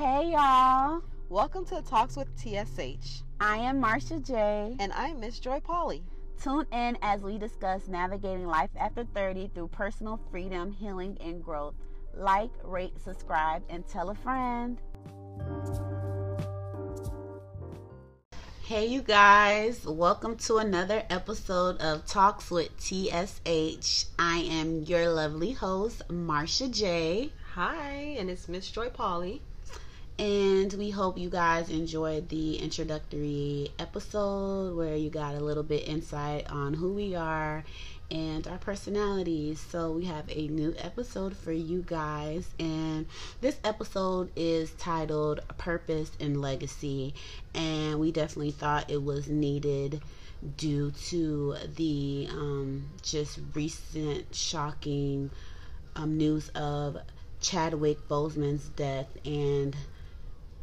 Hey y'all. Welcome to Talks with TSH. I am Marsha J. And I'm Miss Joy Polly. Tune in as we discuss navigating life after 30 through personal freedom, healing, and growth. Like, rate, subscribe, and tell a friend. Hey, you guys, welcome to another episode of Talks with TSH. I am your lovely host, Marsha J. Hi, and it's Miss Joy Polly. And we hope you guys enjoyed the introductory episode where you got a little bit insight on who we are and our personalities. So we have a new episode for you guys, and this episode is titled Purpose and Legacy. And we definitely thought it was needed due to the um, just recent shocking um, news of Chadwick Boseman's death and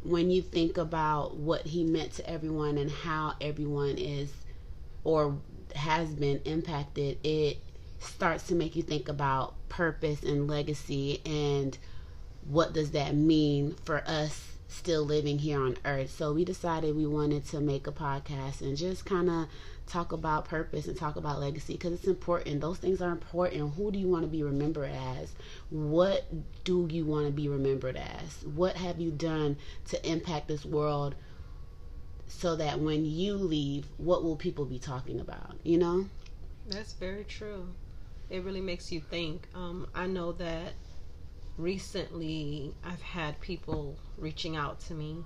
when you think about what he meant to everyone and how everyone is or has been impacted, it starts to make you think about purpose and legacy and what does that mean for us still living here on earth. So we decided we wanted to make a podcast and just kind of talk about purpose and talk about legacy because it's important. Those things are important. Who do you want to be remembered as? What do you want to be remembered as? What have you done to impact this world so that when you leave, what will people be talking about? You know? That's very true. It really makes you think. Um, I know that recently I've had people reaching out to me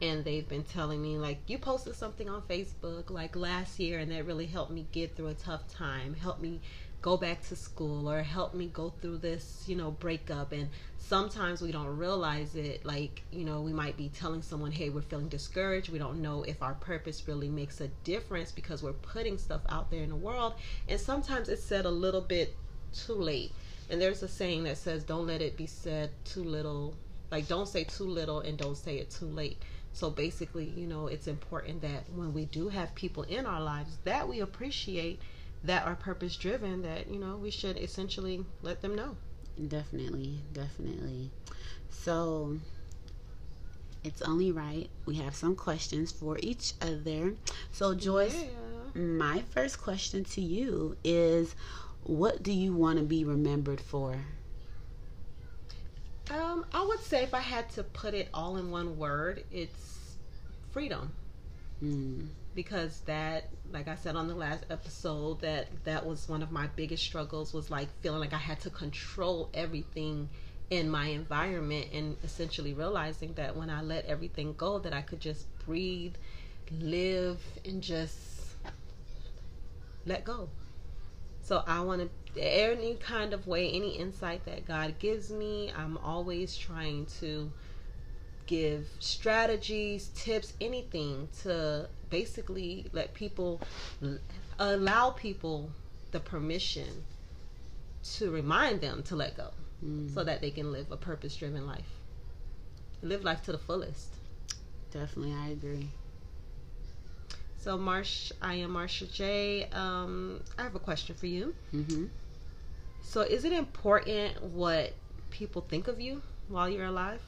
and they've been telling me like you posted something on Facebook like last year and that really helped me get through a tough time, helped me go back to school or help me go through this, you know, breakup and sometimes we don't realize it like, you know, we might be telling someone, "Hey, we're feeling discouraged. We don't know if our purpose really makes a difference because we're putting stuff out there in the world." And sometimes it's said a little bit too late. And there's a saying that says, "Don't let it be said too little." Like don't say too little and don't say it too late. So basically, you know, it's important that when we do have people in our lives that we appreciate that are purpose driven that, you know, we should essentially let them know. Definitely, definitely. So it's only right we have some questions for each other. So Joyce, yeah. my first question to you is what do you want to be remembered for? Um, I would say if I had to put it all in one word, it's freedom. Mm. Because that, like I said on the last episode, that that was one of my biggest struggles was like feeling like I had to control everything in my environment and essentially realizing that when I let everything go that I could just breathe, live and just let go. So I want to, any kind of way, any insight that God gives me, I'm always trying to give strategies, tips, anything to basically let people, allow people the permission to remind them to let go mm. so that they can live a purpose driven life. Live life to the fullest. Definitely, I agree. So, Marsh, I am Marsha J. Um, I have a question for you. Mm-hmm. So, is it important what people think of you while you're alive?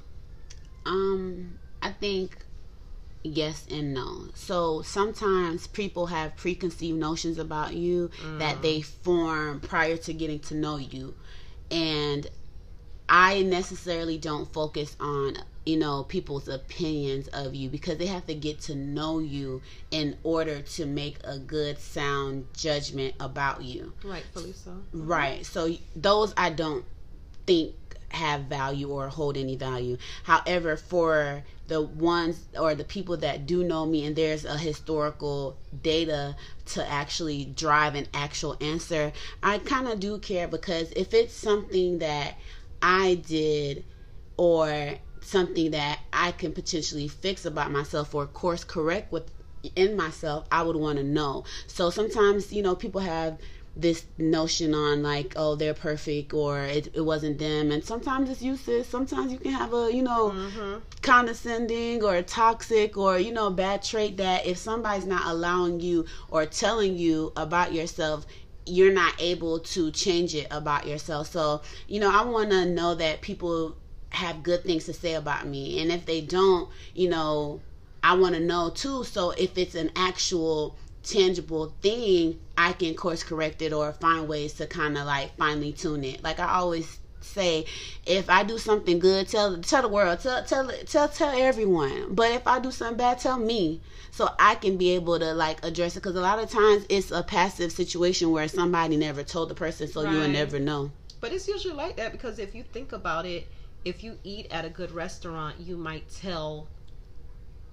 Um, I think yes and no. So sometimes people have preconceived notions about you mm. that they form prior to getting to know you. And I necessarily don't focus on you know people's opinions of you because they have to get to know you in order to make a good sound judgment about you. Rightfully so. Right. So those i don't think have value or hold any value. However for the ones or the people that do know me and there's a historical data to actually drive an actual answer i kind of do care because if it's something that i did or something that I can potentially fix about myself or course correct with in myself, I would want to know. So sometimes, you know, people have this notion on like, oh, they're perfect or it, it wasn't them. And sometimes it's useless. Sometimes you can have a, you know, mm-hmm. condescending or toxic or, you know, bad trait that if somebody's not allowing you or telling you about yourself, you're not able to change it about yourself. So, you know, I want to know that people have good things to say about me. And if they don't, you know, I want to know too. So if it's an actual tangible thing, I can course correct it or find ways to kind of like finely tune it. Like I always say, if I do something good, tell tell the world, tell tell tell tell everyone. But if I do something bad, tell me, so I can be able to like address it. Because a lot of times it's a passive situation where somebody never told the person, so right. you will never know. But it's usually like that because if you think about it, if you eat at a good restaurant, you might tell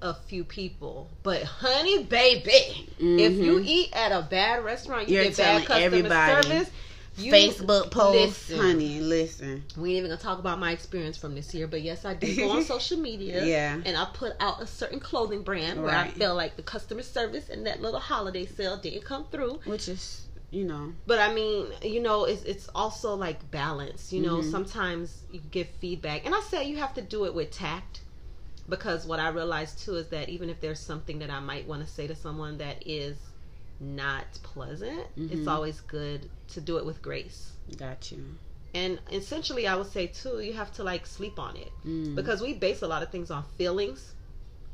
a few people. But honey, baby, mm-hmm. if you eat at a bad restaurant, you You're get bad customer everybody. service. You, Facebook posts, honey, listen. We ain't even gonna talk about my experience from this year, but yes, I did go on social media. Yeah. And I put out a certain clothing brand right. where I felt like the customer service and that little holiday sale didn't come through. Which is you know. But I mean, you know, it's it's also like balance. You know, mm-hmm. sometimes you give feedback, and I say you have to do it with tact because what I realized too is that even if there's something that I might want to say to someone that is not pleasant, mm-hmm. it's always good to do it with grace. Got you. And essentially, I would say too, you have to like sleep on it mm. because we base a lot of things on feelings.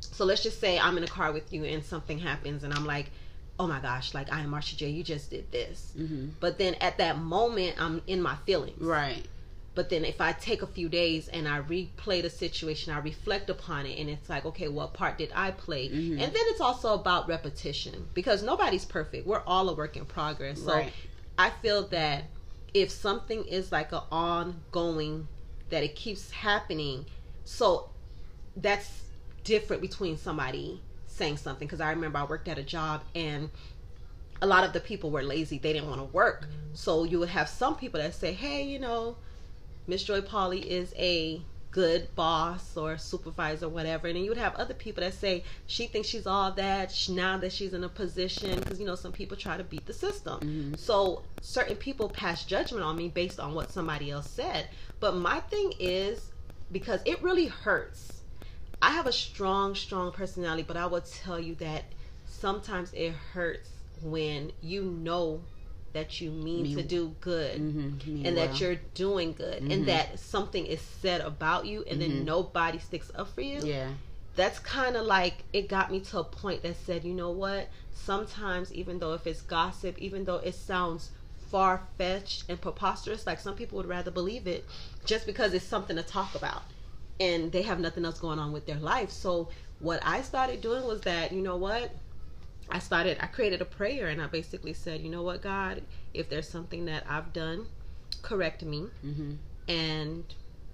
So let's just say I'm in a car with you and something happens, and I'm like, oh my gosh, like I am Marsha J, you just did this. Mm-hmm. But then at that moment, I'm in my feelings. Right. But then if I take a few days and I replay the situation, I reflect upon it, and it's like, okay, what part did I play? Mm-hmm. And then it's also about repetition because nobody's perfect. We're all a work in progress. So right. I feel that if something is like an ongoing, that it keeps happening, so that's different between somebody saying something. Because I remember I worked at a job and a lot of the people were lazy; they didn't want to work. So you would have some people that say, "Hey, you know." Miss Joy Polly is a good boss or supervisor, or whatever. And then you would have other people that say she thinks she's all that she, now that she's in a position because you know some people try to beat the system. Mm-hmm. So certain people pass judgment on me based on what somebody else said. But my thing is because it really hurts. I have a strong, strong personality, but I will tell you that sometimes it hurts when you know that you mean Me, to do good mm-hmm, and well. that you're doing good mm-hmm. and that something is said about you and mm-hmm. then nobody sticks up for you. Yeah. That's kind of like it got me to a point that said, you know what? Sometimes, even though if it's gossip, even though it sounds far fetched and preposterous, like some people would rather believe it just because it's something to talk about and they have nothing else going on with their life. So, what I started doing was that, you know what? I started, I created a prayer and I basically said, you know what, God, if there's something that I've done, correct me mm-hmm. and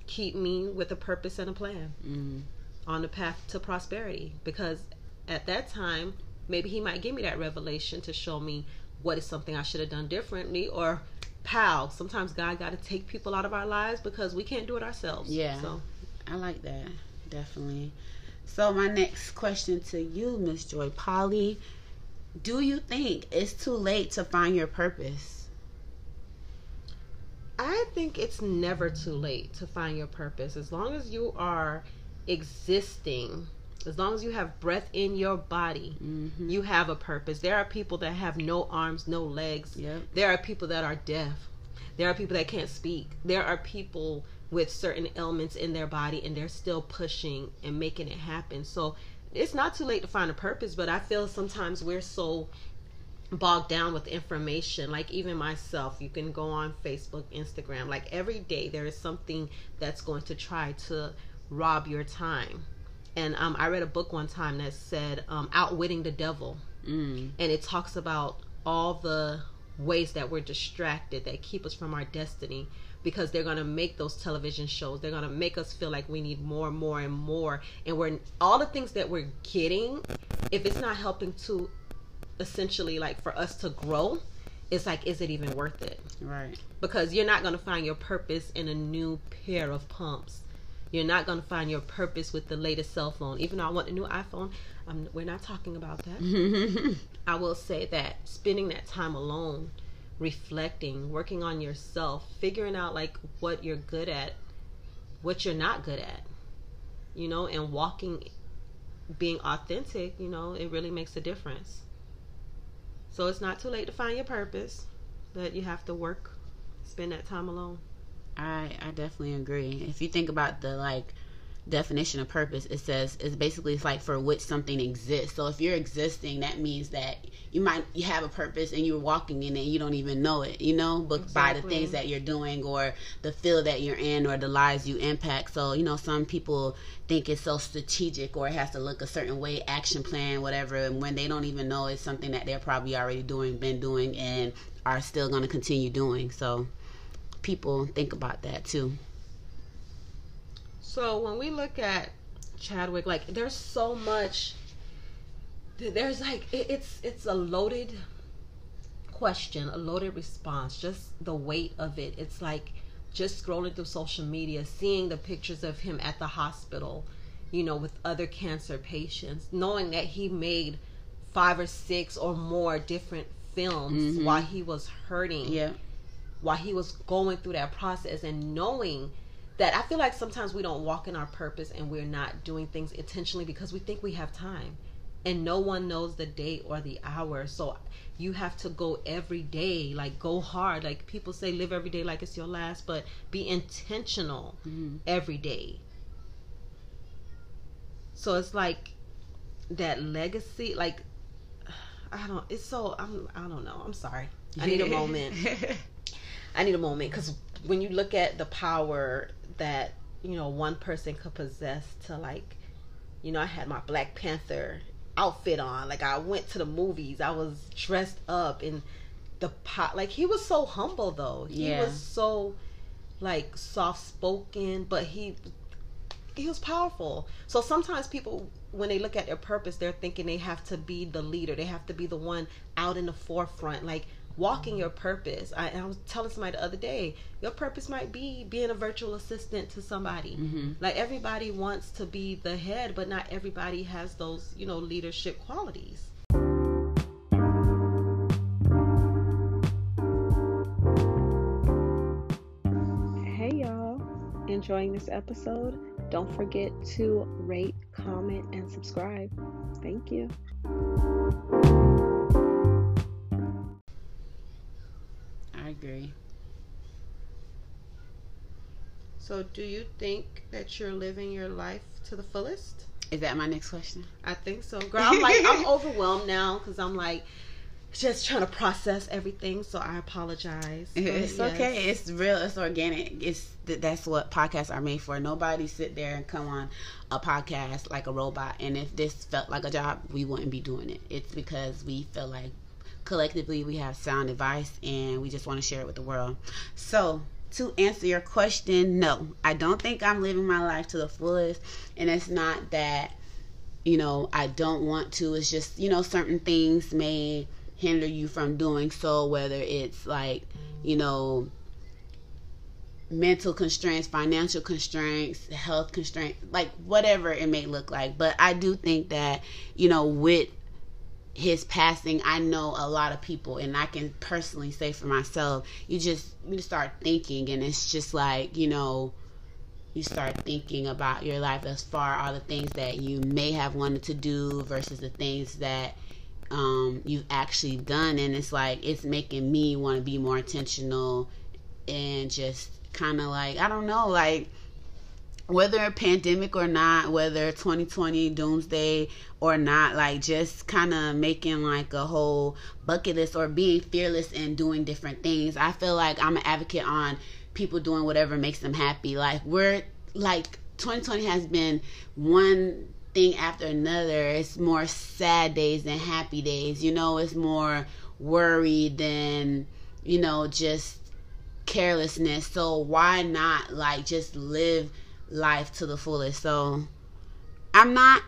keep me with a purpose and a plan mm-hmm. on the path to prosperity. Because at that time, maybe He might give me that revelation to show me what is something I should have done differently or pal. Sometimes God got to take people out of our lives because we can't do it ourselves. Yeah. So I like that. Definitely. So my next question to you, Miss Joy Polly do you think it's too late to find your purpose? I think it's never too late to find your purpose. As long as you are existing, as long as you have breath in your body, mm-hmm. you have a purpose. There are people that have no arms, no legs. Yep. There are people that are deaf. There are people that can't speak. There are people with certain ailments in their body and they're still pushing and making it happen. So it's not too late to find a purpose, but I feel sometimes we're so bogged down with information. Like even myself, you can go on Facebook, Instagram. Like every day, there is something that's going to try to rob your time. And um, I read a book one time that said um, "Outwitting the Devil," mm. and it talks about all the ways that we're distracted that keep us from our destiny because they're going to make those television shows. They're going to make us feel like we need more and more and more. And we're all the things that we're getting, if it's not helping to essentially like for us to grow, it's like, is it even worth it? Right. Because you're not going to find your purpose in a new pair of pumps. You're not going to find your purpose with the latest cell phone. Even though I want a new iPhone, I'm, we're not talking about that. I will say that spending that time alone reflecting, working on yourself, figuring out like what you're good at, what you're not good at, you know, and walking, being authentic, you know, it really makes a difference. So it's not too late to find your purpose, but you have to work, spend that time alone. I I definitely agree. If you think about the like definition of purpose, it says it's basically it's like for which something exists. So if you're existing, that means that you might you have a purpose and you're walking in it and you don't even know it, you know, but exactly. by the things that you're doing or the field that you're in or the lives you impact. So, you know, some people think it's so strategic or it has to look a certain way, action plan, whatever, and when they don't even know it's something that they're probably already doing, been doing and are still going to continue doing. So, people think about that too. So when we look at Chadwick, like there's so much. There's like it's it's a loaded question, a loaded response. Just the weight of it. It's like just scrolling through social media, seeing the pictures of him at the hospital, you know, with other cancer patients, knowing that he made five or six or more different films mm-hmm. while he was hurting. Yeah while he was going through that process and knowing that I feel like sometimes we don't walk in our purpose and we're not doing things intentionally because we think we have time and no one knows the day or the hour. So you have to go every day, like go hard. Like people say, live every day like it's your last, but be intentional mm-hmm. every day. So it's like that legacy, like I don't. It's so I'm. I don't know. I'm sorry. I need a moment. I need a moment because when you look at the power that you know one person could possess to like, you know, I had my Black Panther outfit on. Like I went to the movies. I was dressed up in the pot. Like he was so humble though. He yeah. was so like soft spoken, but he he was powerful. So sometimes people when they look at their purpose, they're thinking they have to be the leader. They have to be the one out in the forefront. Like walking your purpose. I, I, was telling somebody the other day, your purpose might be being a virtual assistant to somebody. Mm-hmm. Like everybody wants to be the head, but not everybody has those, you know, leadership qualities. Hey y'all, enjoying this episode? Don't forget to rate, comment, and subscribe. Thank you. So, do you think that you're living your life to the fullest? Is that my next question? I think so, girl. I'm like I'm overwhelmed now because I'm like just trying to process everything. So I apologize. It's yes. okay. It's real. It's organic. It's that's what podcasts are made for. Nobody sit there and come on a podcast like a robot. And if this felt like a job, we wouldn't be doing it. It's because we feel like collectively we have sound advice and we just want to share it with the world. So, to answer your question, no, I don't think I'm living my life to the fullest. And it's not that, you know, I don't want to. It's just, you know, certain things may hinder you from doing so, whether it's like, you know, mental constraints, financial constraints, health constraints, like whatever it may look like. But I do think that, you know, with his passing, I know a lot of people, and I can personally say for myself, you just you start thinking, and it's just like you know, you start thinking about your life as far all the things that you may have wanted to do versus the things that um, you've actually done, and it's like it's making me want to be more intentional and just kind of like I don't know, like whether a pandemic or not, whether 2020 doomsday or not, like just kind of making like a whole bucket list or being fearless and doing different things. I feel like I'm an advocate on people doing whatever makes them happy. Like we're like 2020 has been one thing after another. It's more sad days than happy days. You know, it's more worry than, you know, just carelessness. So why not like just live life to the fullest. So I'm not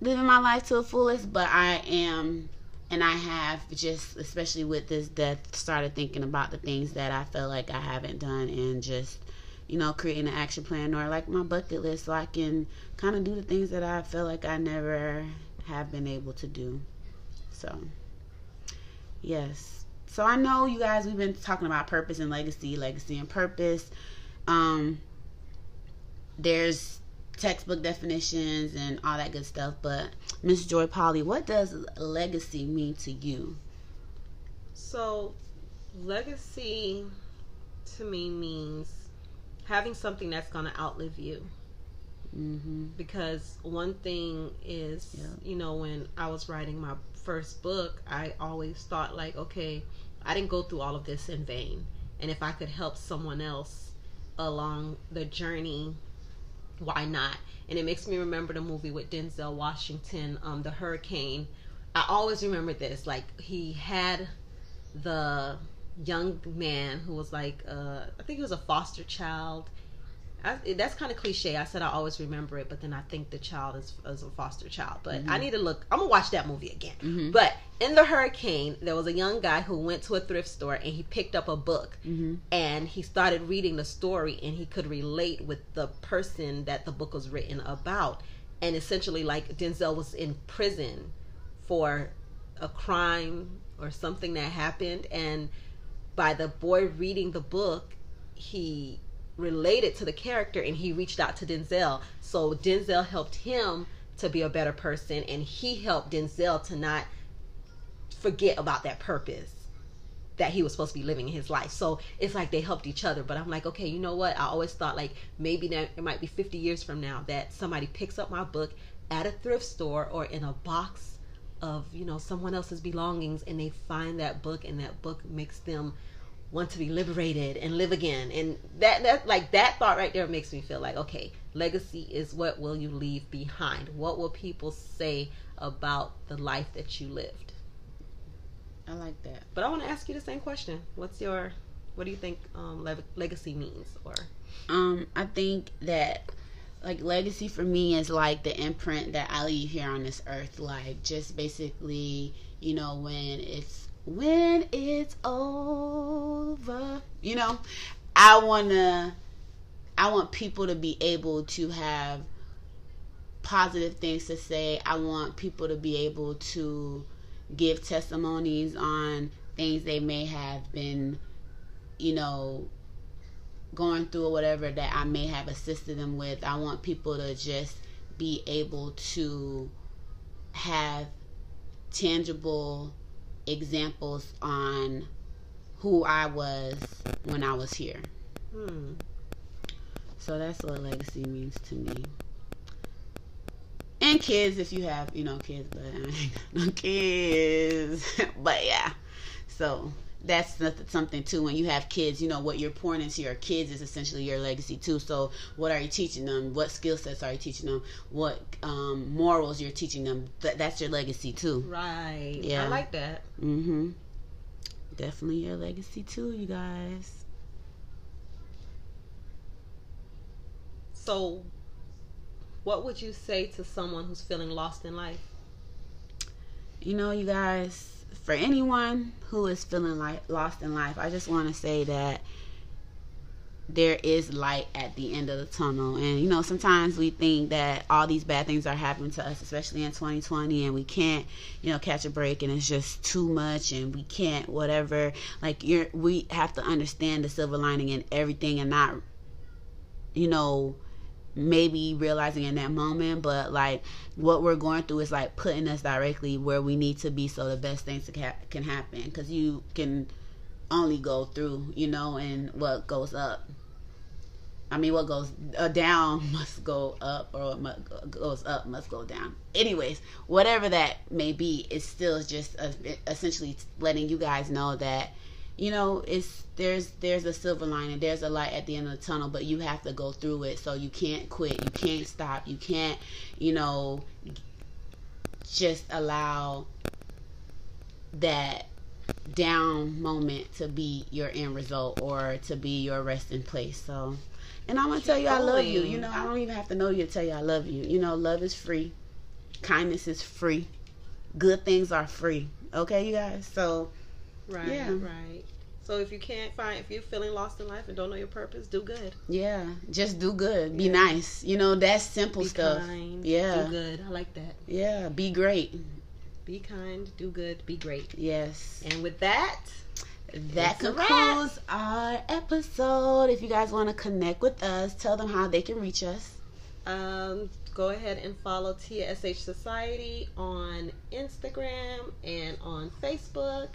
living my life to the fullest, but I am and I have just especially with this death started thinking about the things that I feel like I haven't done and just you know creating an action plan or like my bucket list so I can kind of do the things that I feel like I never have been able to do. So yes. So I know you guys we've been talking about purpose and legacy, legacy and purpose. Um there's textbook definitions and all that good stuff. But Miss Joy Polly, what does legacy mean to you? So, legacy to me means having something that's going to outlive you. Mm-hmm. Because one thing is, Yeah. you know, when I was writing my first book, I always thought, like, okay, I didn't go through all of this in vain. And if I could help someone else along the journey, why not? And it makes me remember the movie with Denzel Washington, um, The Hurricane. I always remember this. Like, he had the young man who was like, uh, I think he was a foster child. I, that's kind of cliche. I said I always remember it, but then I think the child is, is a foster child. But I need to look. I'm gonna watch that movie again. Mhm. But in the hurricane, there was a young guy who went to a thrift store and he picked up a book Mm-hmm. and he started reading the story and he could relate with the person that the book was written about. And essentially, like Denzel was in prison for a crime or something that happened, and by the boy reading the book, he related to the character and he reached out to Denzel. So Denzel helped him to be a better person, and he helped Denzel to not forget about that purpose that he was supposed to be living in his life. So it's like they helped each other. But I'm like, okay, you know what? I always thought like maybe that it might be 50 years from now that somebody picks up my book at a thrift store or in a box of you know someone else's belongings, and they find that book, and that book makes them want to be liberated and live again. And that that like that thought right there makes me feel like okay, legacy is what will you leave behind? What will people say about the life that you lived? I like that. But I want to ask you the same question. What's your, what do you think um, le- legacy means? Or Um, I think that like legacy for me is like the imprint that I leave here on this earth. Like just basically, you know, when it's when it's over, you know, I wanna I want people to be able to have positive things to say. I want people to be able to give testimonies on things they may have been, you know, going through or whatever that I may have assisted them with. I want people to just be able to have tangible examples on who I was when I was here. hmm, So that's what legacy means to me. And kids, if you have, you know, kids, but I ain't got no kids. but yeah, so that's something too. When you have kids, you know what you're pouring into your kids is essentially your legacy too. So what are you teaching them? What skill sets are you teaching them? What um, morals you're teaching them? Th- that's your legacy too. right. Yeah. I like that. Mm-hmm. Definitely your legacy too, you guys. So, what would you say to someone who's feeling lost in life? you know, you guys, for anyone who is feeling like lost in life, I just want to say that there is light at the end of the tunnel. And you know, sometimes we think that all these bad things are happening to us, especially in 2020, and we can't, you know, catch a break, and it's just too much, and we can't whatever. Like you're, we have to understand the silver lining in everything, and not, you know, maybe realizing in that moment, but like what we're going through is like putting us directly where we need to be so the best things can happen because you can only go through, you know, and what goes up. I mean, what goes down must go up, or what goes up must go down. Anyways, whatever that may be, it's still just uh, essentially letting you guys know that you know it's there's there's a silver lining. There's a light at the end of the tunnel but you have to go through it. So you can't quit. You can't stop. You can't you know just allow that down moment to be your end result or to be your resting place. So and i'm gonna tell you i love you. you know i don't even have to know you to tell you i love you. You know love is free. Kindness is free. Good things are free. Okay you guys? So Right. Yeah. Right. So if you can't find, if you're feeling lost in life and don't know your purpose, do good. Yeah, just do good. Be Yeah. nice. You know, that's simple Be stuff. kind. Yeah. Do good. I like that. Yeah, be great. Be kind. Do good. Be great. Yes. And with that, That It's a wrap. concludes our episode. If you guys want to connect with us, tell them how they can reach us. um, go ahead and follow TSH Society on Instagram and on Facebook,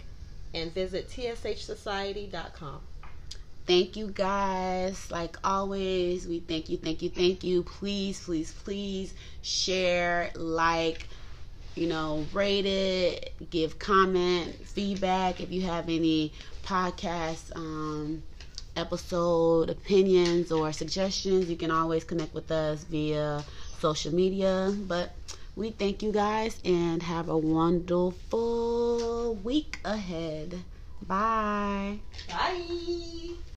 and visit tshsociety.com. thank you guys. Like always, we thank you, thank you, thank you. Please, please, please share, like, you know, rate it, give comment, feedback. If you have any podcast um, episode opinions or suggestions, you can always connect with us via social media. But we thank you guys and have a wonderful week ahead. Bye. Bye.